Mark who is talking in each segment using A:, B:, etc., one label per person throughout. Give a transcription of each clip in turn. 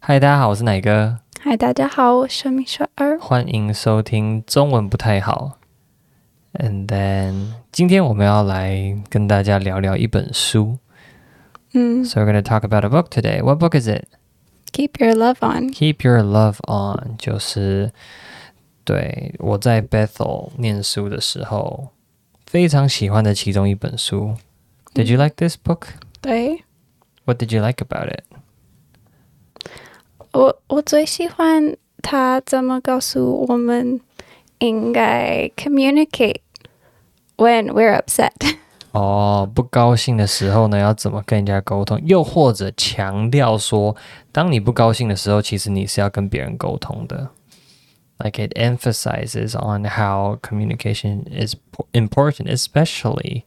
A: 嗨，大家好，我是奶哥，
B: 嗨，大家好，我是米雪儿。
A: 欢迎收听中文不太好。And then 今天我们要来跟大家聊聊一本书。
B: 嗯
A: So we're going to talk about a book today. What book is it?
B: ，Keep your love on。
A: Keep Your Love On，就是对我在 Bethel 念书的时候非常喜欢的其中一本书。Did you like this book?
B: 对
A: What did you like about it?
B: 我，我最喜欢他怎么告诉我们应该 communicate when we're upset。
A: 哦，不高兴的时候呢，要怎么跟人家沟通？又或者强调说，当你不高兴的时候，其实你是要跟别人沟通的。Like it emphasizes on how communication is po- important, especially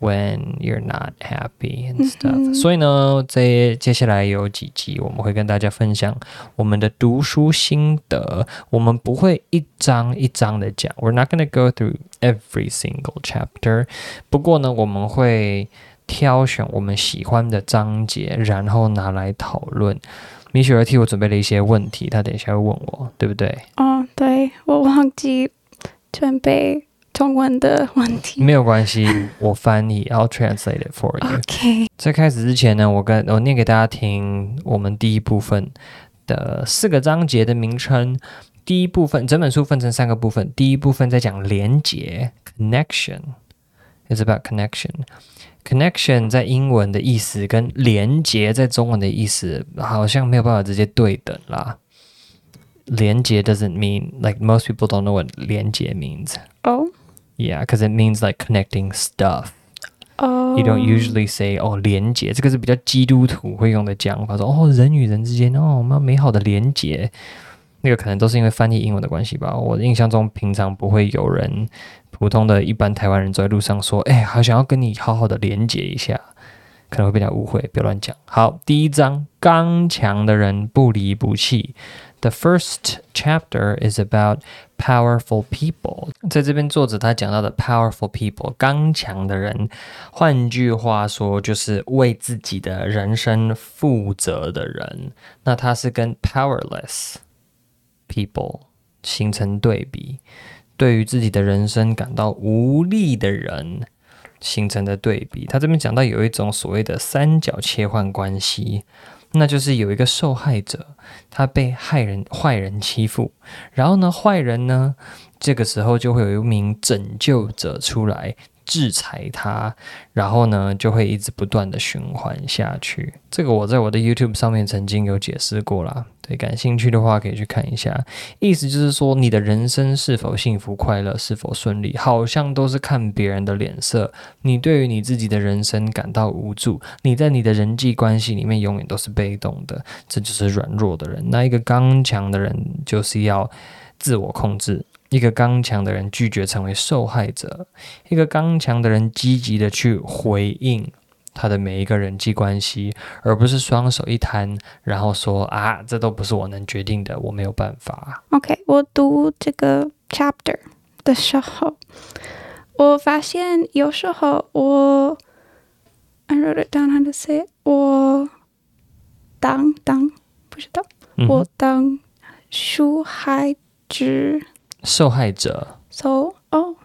A: when you're not happy and stuff、所以呢，这接下来有几集我们会跟大家分享我们的读书心得。我们不会一章一章的讲，We're not going to go through every single chapter。不过呢，我们会挑选我们喜欢的章节，然后拿来讨论。米雪儿替我准备了一些问题，她等一下会问我，对不对？
B: 哦，对，我忘记准备 中文的问题。
A: 没有关系，我翻译，I'll translate it for you。
B: OK，
A: 在开始之前呢，我跟我念给大家听我们第一部分的四个章节的名称。第一部分，整本书分成三个部分。第一部分在讲连接 （connection）。It's about connection. Connection 在英文的意思跟连接在中文的意思好像没有办法直接对等啦。连接 doesn't mean like most people don't know what 连接 means.
B: 哦
A: Yeah, because it means like connecting stuff.
B: 哦
A: You don't usually say 哦连结，这个是比较基督徒会用的讲法，说哦人与人之间哦我们要美好的连结，那个可能都是因为翻译英文的关系吧。我印象中平常不会有人普通的一般台湾人走在路上说，哎，好想要跟你好好的连结一下，可能会被人家误会，不要乱讲。好，第一章，刚强的人不离不弃。The first chapter is about powerful people。在这边，作者他讲到的 powerful people，刚强的人，换句话说，就是为自己的人生负责的人。那他是跟 powerless people 形成对比，对于自己的人生感到无力的人形成的对比。他这边讲到有一种所谓的三角切换关系。那就是有一个受害者，他被害人坏人欺负，然后呢，坏人呢，这个时候就会有一名拯救者出来制裁他，然后呢，就会一直不断的循环下去。这个我在我的 YouTube 上面曾经有解释过啦，对，感兴趣的话可以去看一下。意思就是说，你的人生是否幸福快乐，是否顺利，好像都是看别人的脸色。你对于你自己的人生感到无助，你在你的人际关系里面永远都是被动的，这就是软弱的人。那一个刚强的人就是要自我控制，一个刚强的人拒绝成为受害者，一个刚强的人积极的去回应。他的每一个人际关系，而不是双手一摊，然后说啊，这都不是我能决定的，我没有办法。
B: OK，我读这个 chapter 的时候，我发现有时候我 I wrote it down how to say 我当当不知道，
A: 嗯
B: 我当受害者
A: 受害者
B: 受哦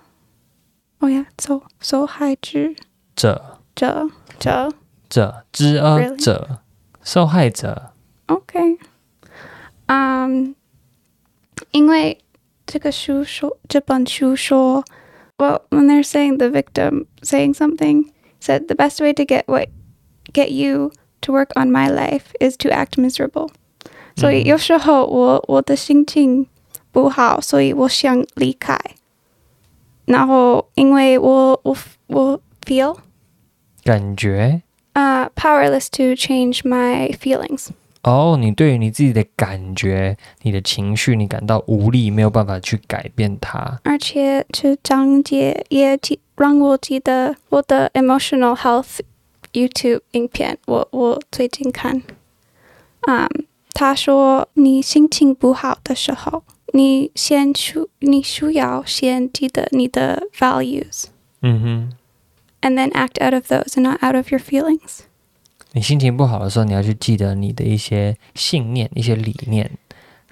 B: 哦呀受受害者
A: 者
B: 者者
A: 者知恶
B: Really？
A: 者受害者
B: OK，嗯，因为这个书说这本书说，Well, when they're saying the victim saying something, said the best way to get what get you to work on my life is to act miserable. 所以有时候我我的心情 不好，所以我想离开。然后因为我我我 feel
A: 感觉
B: uh powerless to change my feelings.
A: 哦，你对于你自己的感觉、你的情绪，你感到无力，没有办法去改变它。
B: 而且这章节也记让我记得我的 emotional health YouTube 影片，我我最近看，嗯，他说你心情不好的时候，你先需你需要先记得你的 values，
A: 嗯哼，
B: and then act out of those and not out of your feelings。
A: 你心情不好的时候，你要去记得你的一些信念、一些理念，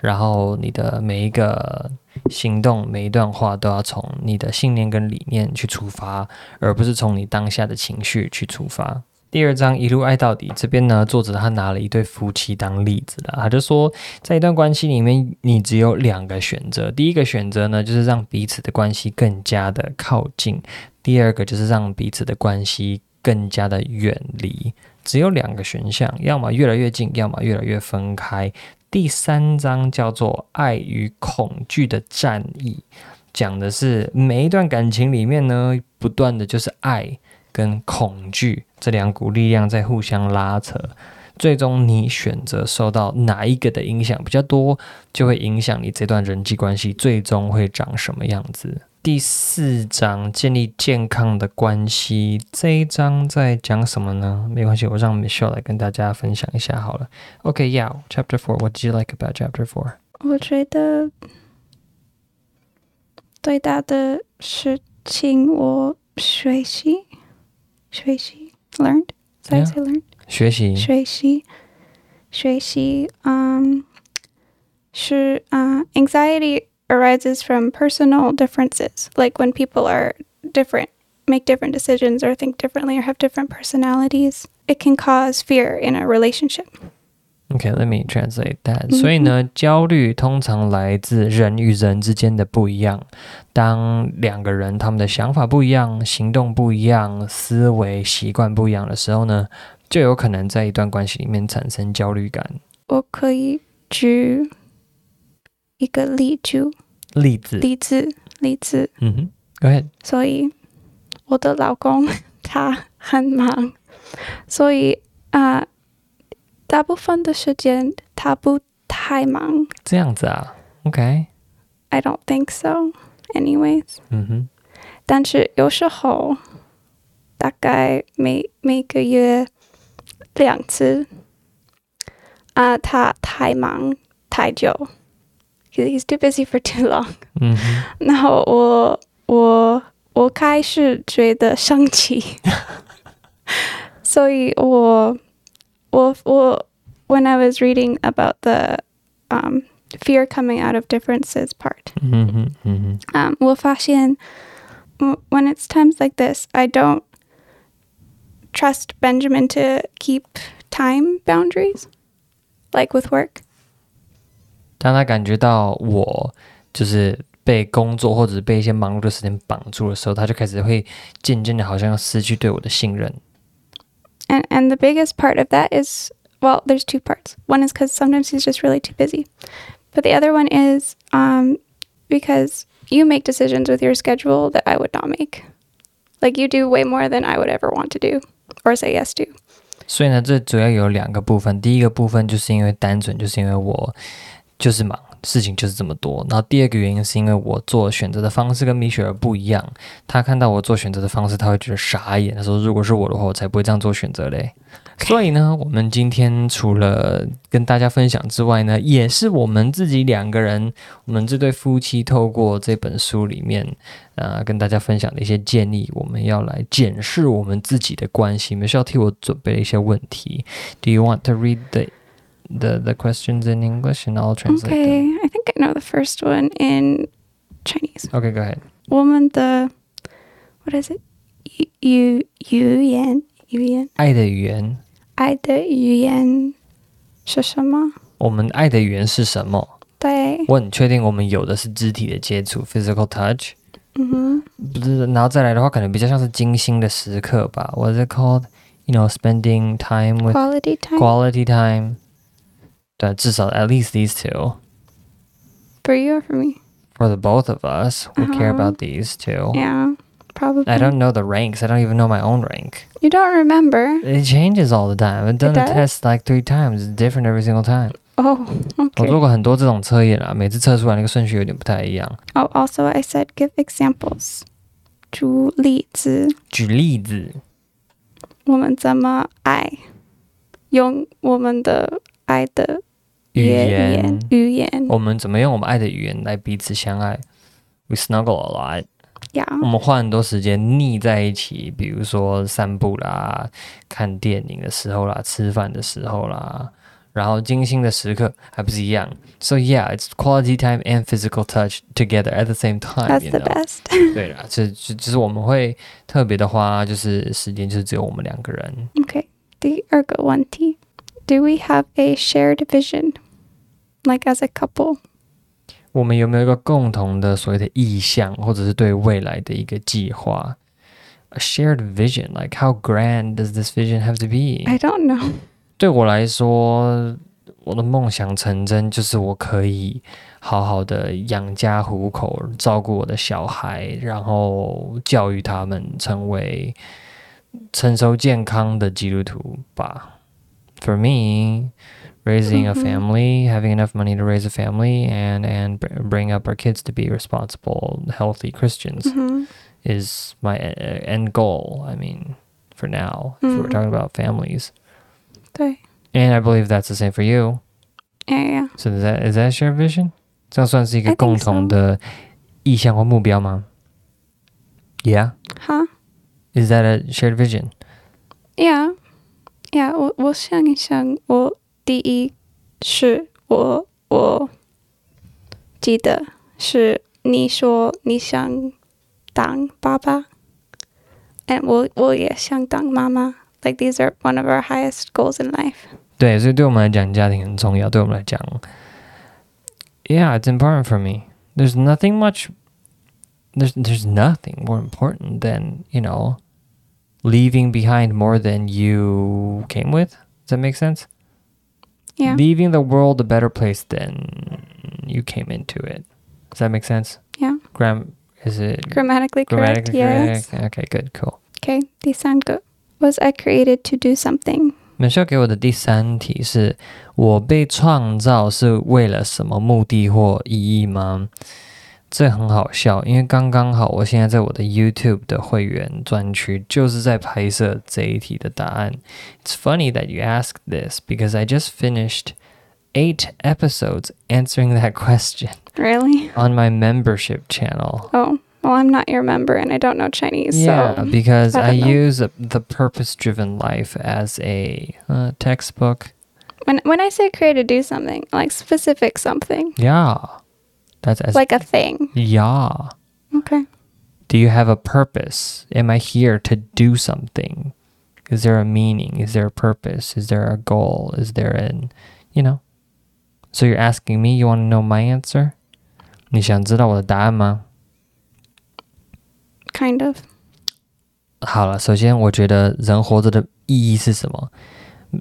A: 然后你的每一个行动、每一段话都要从你的信念跟理念去出发，而不是从你当下的情绪去出发。 第二章一路爱到底，这边呢，作者他拿了一对夫妻当例子了，他就说，在一段关系里面，你只有两个选择，第一个选择呢，就是让彼此的关系更加的靠近；第二个就是让彼此的关系更加的远离。只有两个选项，要么越来越近，要么越来越分开。第三章叫做“爱与恐惧的战役”，讲的是每一段感情里面呢，不断的就是爱跟恐惧这两股力量在互相拉扯，最终你选择受到哪一个的影响比较多，就会影响你这段人际关系最终会长什么样子。第四章建立健康的关系，这一章在讲什么呢？没关系，我让 Michelle 来跟大家分享一下好了。OK，Yeah，Chapter Four，What did you like about Chapter Four？
B: 我觉得最大的事情我学习学习 learned。Did I
A: Yeah.
B: say learned？
A: 学习，
B: 学习学习，嗯，是啊、uh, anxiety arises from personal differences, like when people are different, make different decisions, or think differently, or have different personalities. It can cause fear in a relationship.
A: OK，let、me translate that、
B: 嗯
A: 所以呢，焦虑通常来自人与人之间的不一样。当两个人他们的想法不一样、行动不一样、思维习惯不一样的时候呢，就有可能在一段关系里面产生焦虑感。
B: 我可以举一个例句，
A: 例子，
B: 例子，例子。
A: 嗯哼，Go ahead。
B: 所以我的老公他很忙，所以啊、呃大部分的时间他不太忙。
A: 这样子啊
B: ，OK，I don't think so. Anyways，
A: 嗯哼，
B: 但是有时候大概每每个月两次啊、他太忙太久，he- he's too busy for too long。
A: 嗯哼，
B: 然后我我我开始觉得生气，所以我 我我 when I was reading about the um, fear coming out of differences part,
A: 嗯哼，嗯哼，
B: um, 我发现 w- when it's times like this, I don't trust Benjamin to keep time boundaries, like with work.
A: 当他感觉到我就是被工作或者是被一些忙碌的时间绑住的时候，他就开始会渐渐的好像要失去对我的信任。
B: And and the biggest part of that is well, there's two parts. One is because sometimes he's just really too busy, but the other one is um, because you make decisions with your schedule that I would not make. Like you do way more than I would ever want to do or say yes to.
A: 所以呢，这主要有两个部分。第一个部分就是因为单纯就是因为我就是忙， 事情就是这么多。然后第二个原因是因为我做选择的方式跟米雪儿不一样。他看到我做选择的方式，他会觉得傻眼。他说：“如果是我的话，我才不会这样做选择嘞。”所以呢，我们今天除了跟大家分享之外呢，也是我们自己两个人，我们这对夫妻透过这本书里面，呃，跟大家分享的一些建议，我们要来检视我们自己的关系。你们需要替我准备一些问题。Do you want to read the the the questions in English and I'll translate
B: Okay,
A: them?
B: I think I know the first one in Chinese.
A: Okay, go ahead.
B: 我们的 what is it? 语语言语言
A: 爱的语言，
B: 爱的语言是什么？
A: 我们爱的语言是什么？
B: 对，
A: 我很确定我们有的是肢体的接触 （physical touch），
B: 嗯哼。
A: 不是，然后再来的话，可能比较像是精心的时刻吧。What is it called? You know, spending time with
B: quality time
A: quality time. 对，至少 at least these two.
B: for you or for me?
A: For the both of us, we care
B: Uh-huh.
A: about these two.
B: Yeah, probably.
A: I don't know the ranks. I don't even know my own rank.
B: You don't remember?
A: It changes all the time. I've done the
B: does?
A: test like three times. It's different every single time.
B: Oh,
A: 我
B: okay.
A: 做过很多这种测验啦，每次测出来那个顺序有点不太一样。
B: Oh, also, I said give examples. 举例子，
A: 举例子，
B: 我们怎么爱？用我们的爱的
A: 语
B: 言
A: 言，
B: 语言。
A: 我们怎么用我们爱的语言来彼此相爱？We snuggle a lot.
B: Yeah.
A: 我们花很多时间腻在一起，比如说散步啦、看电影的时候啦、吃饭的时候啦，然后精心的时刻还不是一样。So yeah, it's quality time and physical touch together at the same time.
B: That's
A: you
B: the
A: know?
B: best.
A: 对啦，这这就是我们会特别的花，就是时间，就是只有我们两个人。
B: Okay. The ergo one T. Do we have a shared vision? Like as a couple?
A: 我们有没有一个共同的所谓的意向，或者是对未来的一个计划？A shared vision, like how grand does this vision have to be?
B: I don't know.
A: 对我来说，我的梦想成真，就是我可以好好的养家糊口，照顾我的小孩，然后教育他们成为成熟健康的基督徒吧。For me, raising a
B: 嗯哼
A: family, having enough money to raise a family, and and br- bring up our kids to be responsible, healthy Christians
B: Mhm.
A: is my uh, end goal. I mean, for now, if we're
B: Mm.
A: talking about families.
B: 对.
A: And I believe that's the same for you.
B: Yeah, yeah.
A: So is that is that shared vision? 这样算是一个
B: I think
A: 共同的意向或目标吗？Yeah.
B: Huh?
A: Is that a shared vision?
B: Yeah. Yeah, 我我想一想，我 第一是我我记得是你说你想当爸爸，and 我我也想当妈妈。Like these are one of our highest goals in life.
A: 对，所以对我们来讲，家庭很重要。对我们来讲，Yeah, it's important for me. There's nothing much. There's there's nothing more important than you know, leaving behind more than you came with. Does that make sense?
B: Yeah.
A: Leaving the world a better place than you came into it. Does that make sense?
B: Yeah.
A: Gram is it
B: Grammatically correct.
A: grammatically
B: yes.
A: correct? Okay, good, cool.
B: Okay. 第三个 Was I created to do something?
A: 美秀给我的第三题是：我被创造是为了什么目的或意义吗？ 这很好笑，因为刚刚好，我现在在我的 YouTube 的会员专区就是在拍摄这一题的答案。It's funny that you asked this because I just finished eight episodes answering that question
B: Really?
A: on my membership channel.
B: Oh, well, I'm not your member and I don't know Chinese.
A: Yeah,
B: so
A: because
B: I
A: I,
B: don't know.
A: use the Purpose Driven Life as a uh, textbook.
B: when when I say create to do something, like specific something,
A: Yeah, that's as
B: like a thing.
A: yeah.
B: Okay.
A: Do you have a purpose? Am I here to do something? Is there a meaning? Is there a purpose? Is there a goal? Is there an, you know? So you're asking me, you want to know my answer? 你想知道我的答案吗？
B: Kind of.
A: 好了，首先我觉得人活着的意义是什么？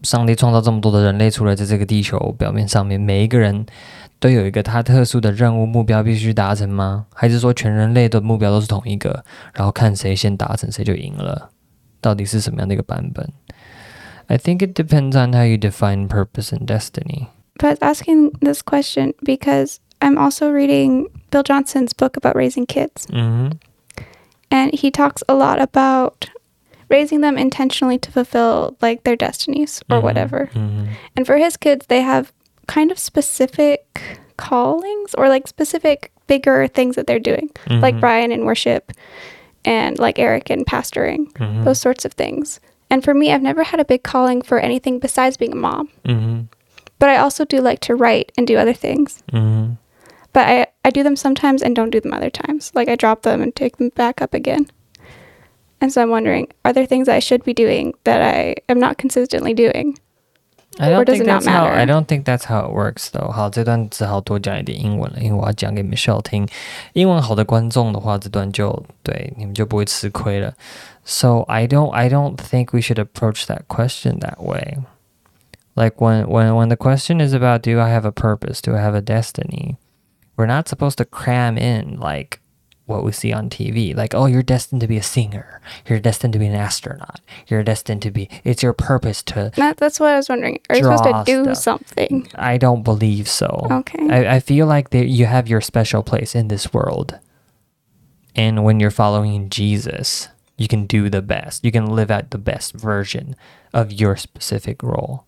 A: 上帝创造这么多的人类，除了在这个地球表面上面，每一个人 都有一个他特殊的任务目标必须达成吗？还是说全人类的目标都是同一个，然后看谁先达成谁就赢了？到底是什么样的一个版本？I think it depends on how you define purpose and destiny.
B: But I was asking this question because I'm also reading Bill Johnson's book about raising kids,
A: 嗯哼，
B: and he talks a lot about raising them intentionally to fulfill like their destinies or
A: 嗯哼
B: whatever.
A: 嗯哼
B: And for his kids, they have kind of specific callings or like specific bigger things that they're doing,
A: mm-hmm.
B: like Brian in worship and like Eric in pastoring,
A: mm-hmm.
B: those sorts of things. And for me, I've never had a big calling for anything besides being a mom.
A: Mm-hmm.
B: But I also do like to write and do other things.
A: Mm-hmm.
B: But I, I do them sometimes and don't do them other times. Like I drop them and take them back up again. And so I'm wondering, are there things I should be doing that I am not consistently doing?
A: I
B: Or
A: don't
B: does
A: think
B: it not
A: that's how. I
B: matter?
A: don't think that's how it works, though. 好，这段只好多讲一点英文了，因为我要讲给 Michelle 听。英文好的观众的话，这段就对你们就不会吃亏了。So I don't. I don't think we should approach that question that way. Like when when when the question is about do I have a purpose? Do I have a destiny? We're not supposed to cram in like what we see on TV. Like, oh, you're destined to be a singer. You're destined to be an astronaut. You're destined to be. It's your purpose to
B: That, that's what I was wondering. Are you supposed to do
A: stuff.
B: something?
A: I don't believe so.
B: Okay.
A: I, I feel like that you have your special place in this world. And when you're following Jesus, you can do the best. You can live out the best version of your specific role.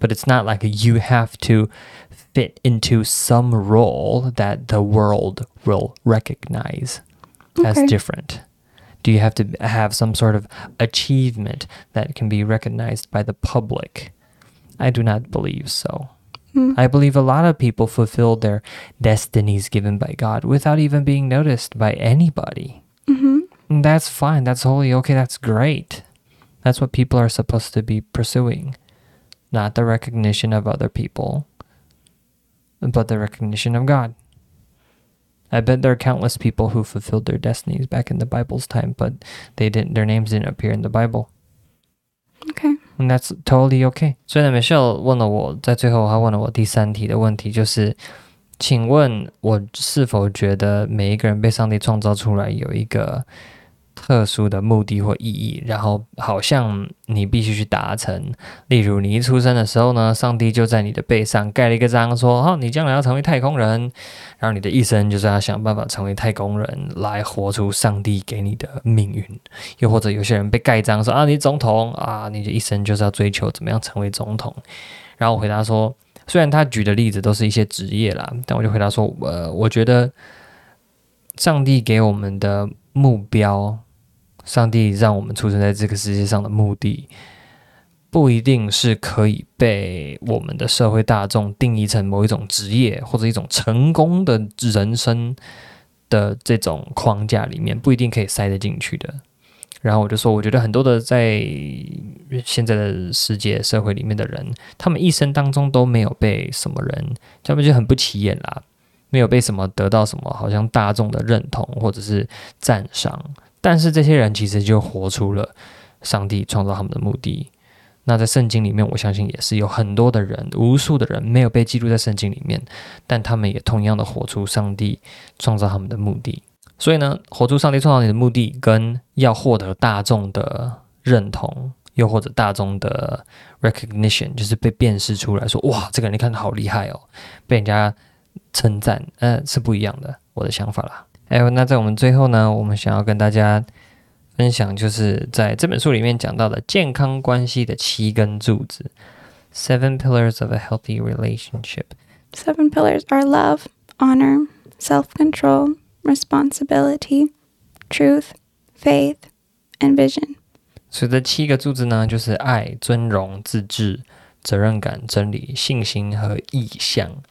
A: But it's not like you have to fit into some role that the world will recognize. as different? Do you have to have some sort of achievement that can be recognized by the public? I do not believe so.
B: Mm.
A: I believe a lot of people fulfill their destinies given by God without even being noticed by anybody.
B: hmm
A: And that's fine. That's holy. okay. That's great. That's what people are supposed to be pursuing, not the recognition of other people, but the recognition of God. I bet there are countless people who fulfilled their destinies back in the Bible's time, but they didn't. Their names didn't appear in the Bible.
B: Okay.
A: And that's totally okay. 所以呢，Michelle 问了我，在最后他问了我第三题的问题，就是，请问我是否觉得每一个人被上帝创造出来有一个 特殊的目的或意义，然后好像你必须去达成。例如，你一出生的时候呢，上帝就在你的背上盖了一个章，说：“哦，你将来要成为太空人。”然后你的一生就是要想办法成为太空人，来活出上帝给你的命运。又或者有些人被盖章说：“啊，你总统啊，你的一生就是要追求怎么样成为总统。”然后我回答说：“虽然他举的例子都是一些职业啦，但我就回答说，呃，我觉得上帝给我们的目标。”上帝让我们出生在这个世界上的目的，不一定是可以被我们的社会大众定义成某一种职业或者一种成功的人生的这种框架里面，不一定可以塞得进去的。然后我就说，我觉得很多的在现在的世界社会里面的人，他们一生当中都没有被什么人，他们就很不起眼啦，没有被什么得到什么好像大众的认同或者是赞赏。但是这些人其实就活出了上帝创造他们的目的。那在圣经里面，我相信也是有很多的人，无数的人没有被记录在圣经里面，但他们也同样的活出上帝创造他们的目的。所以呢，活出上帝创造你的目的，跟要获得大众的认同，又或者大众的 recognition，就是被辨识出来说，哇，这个人你看好厉害哦，被人家称赞，呃，是不一样的。我的想法啦。还有，那在我们最后呢，我们想要跟大家分享，就是在这本书里面讲到的健康关系的七根柱子 （Seven Pillars of a Healthy Relationship）。
B: Seven pillars are love, honor, self control, responsibility, truth, faith, and vision.
A: 所以这七个柱子呢，就是爱、尊荣、自治、责任感、真理、信心和意向。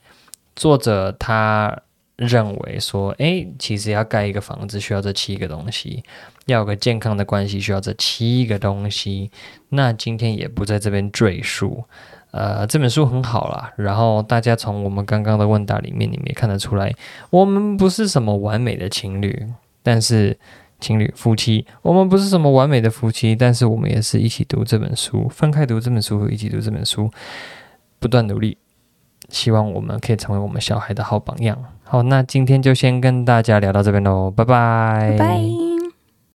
A: 作者他认为说，诶，其实要盖一个房子需要这七个东西，要有个健康的关系需要这七个东西。那今天也不在这边赘述。呃，这本书很好啦，然后大家从我们刚刚的问答里面，你们也看得出来，我们不是什么完美的情侣，但是情侣夫妻，我们不是什么完美的夫妻，但是我们也是一起读这本书，分开读这本书，一起读这本书，不断努力，希望我们可以成为我们小孩的好榜样。好，那今天就先跟大家聊到这边喽，拜
B: 拜，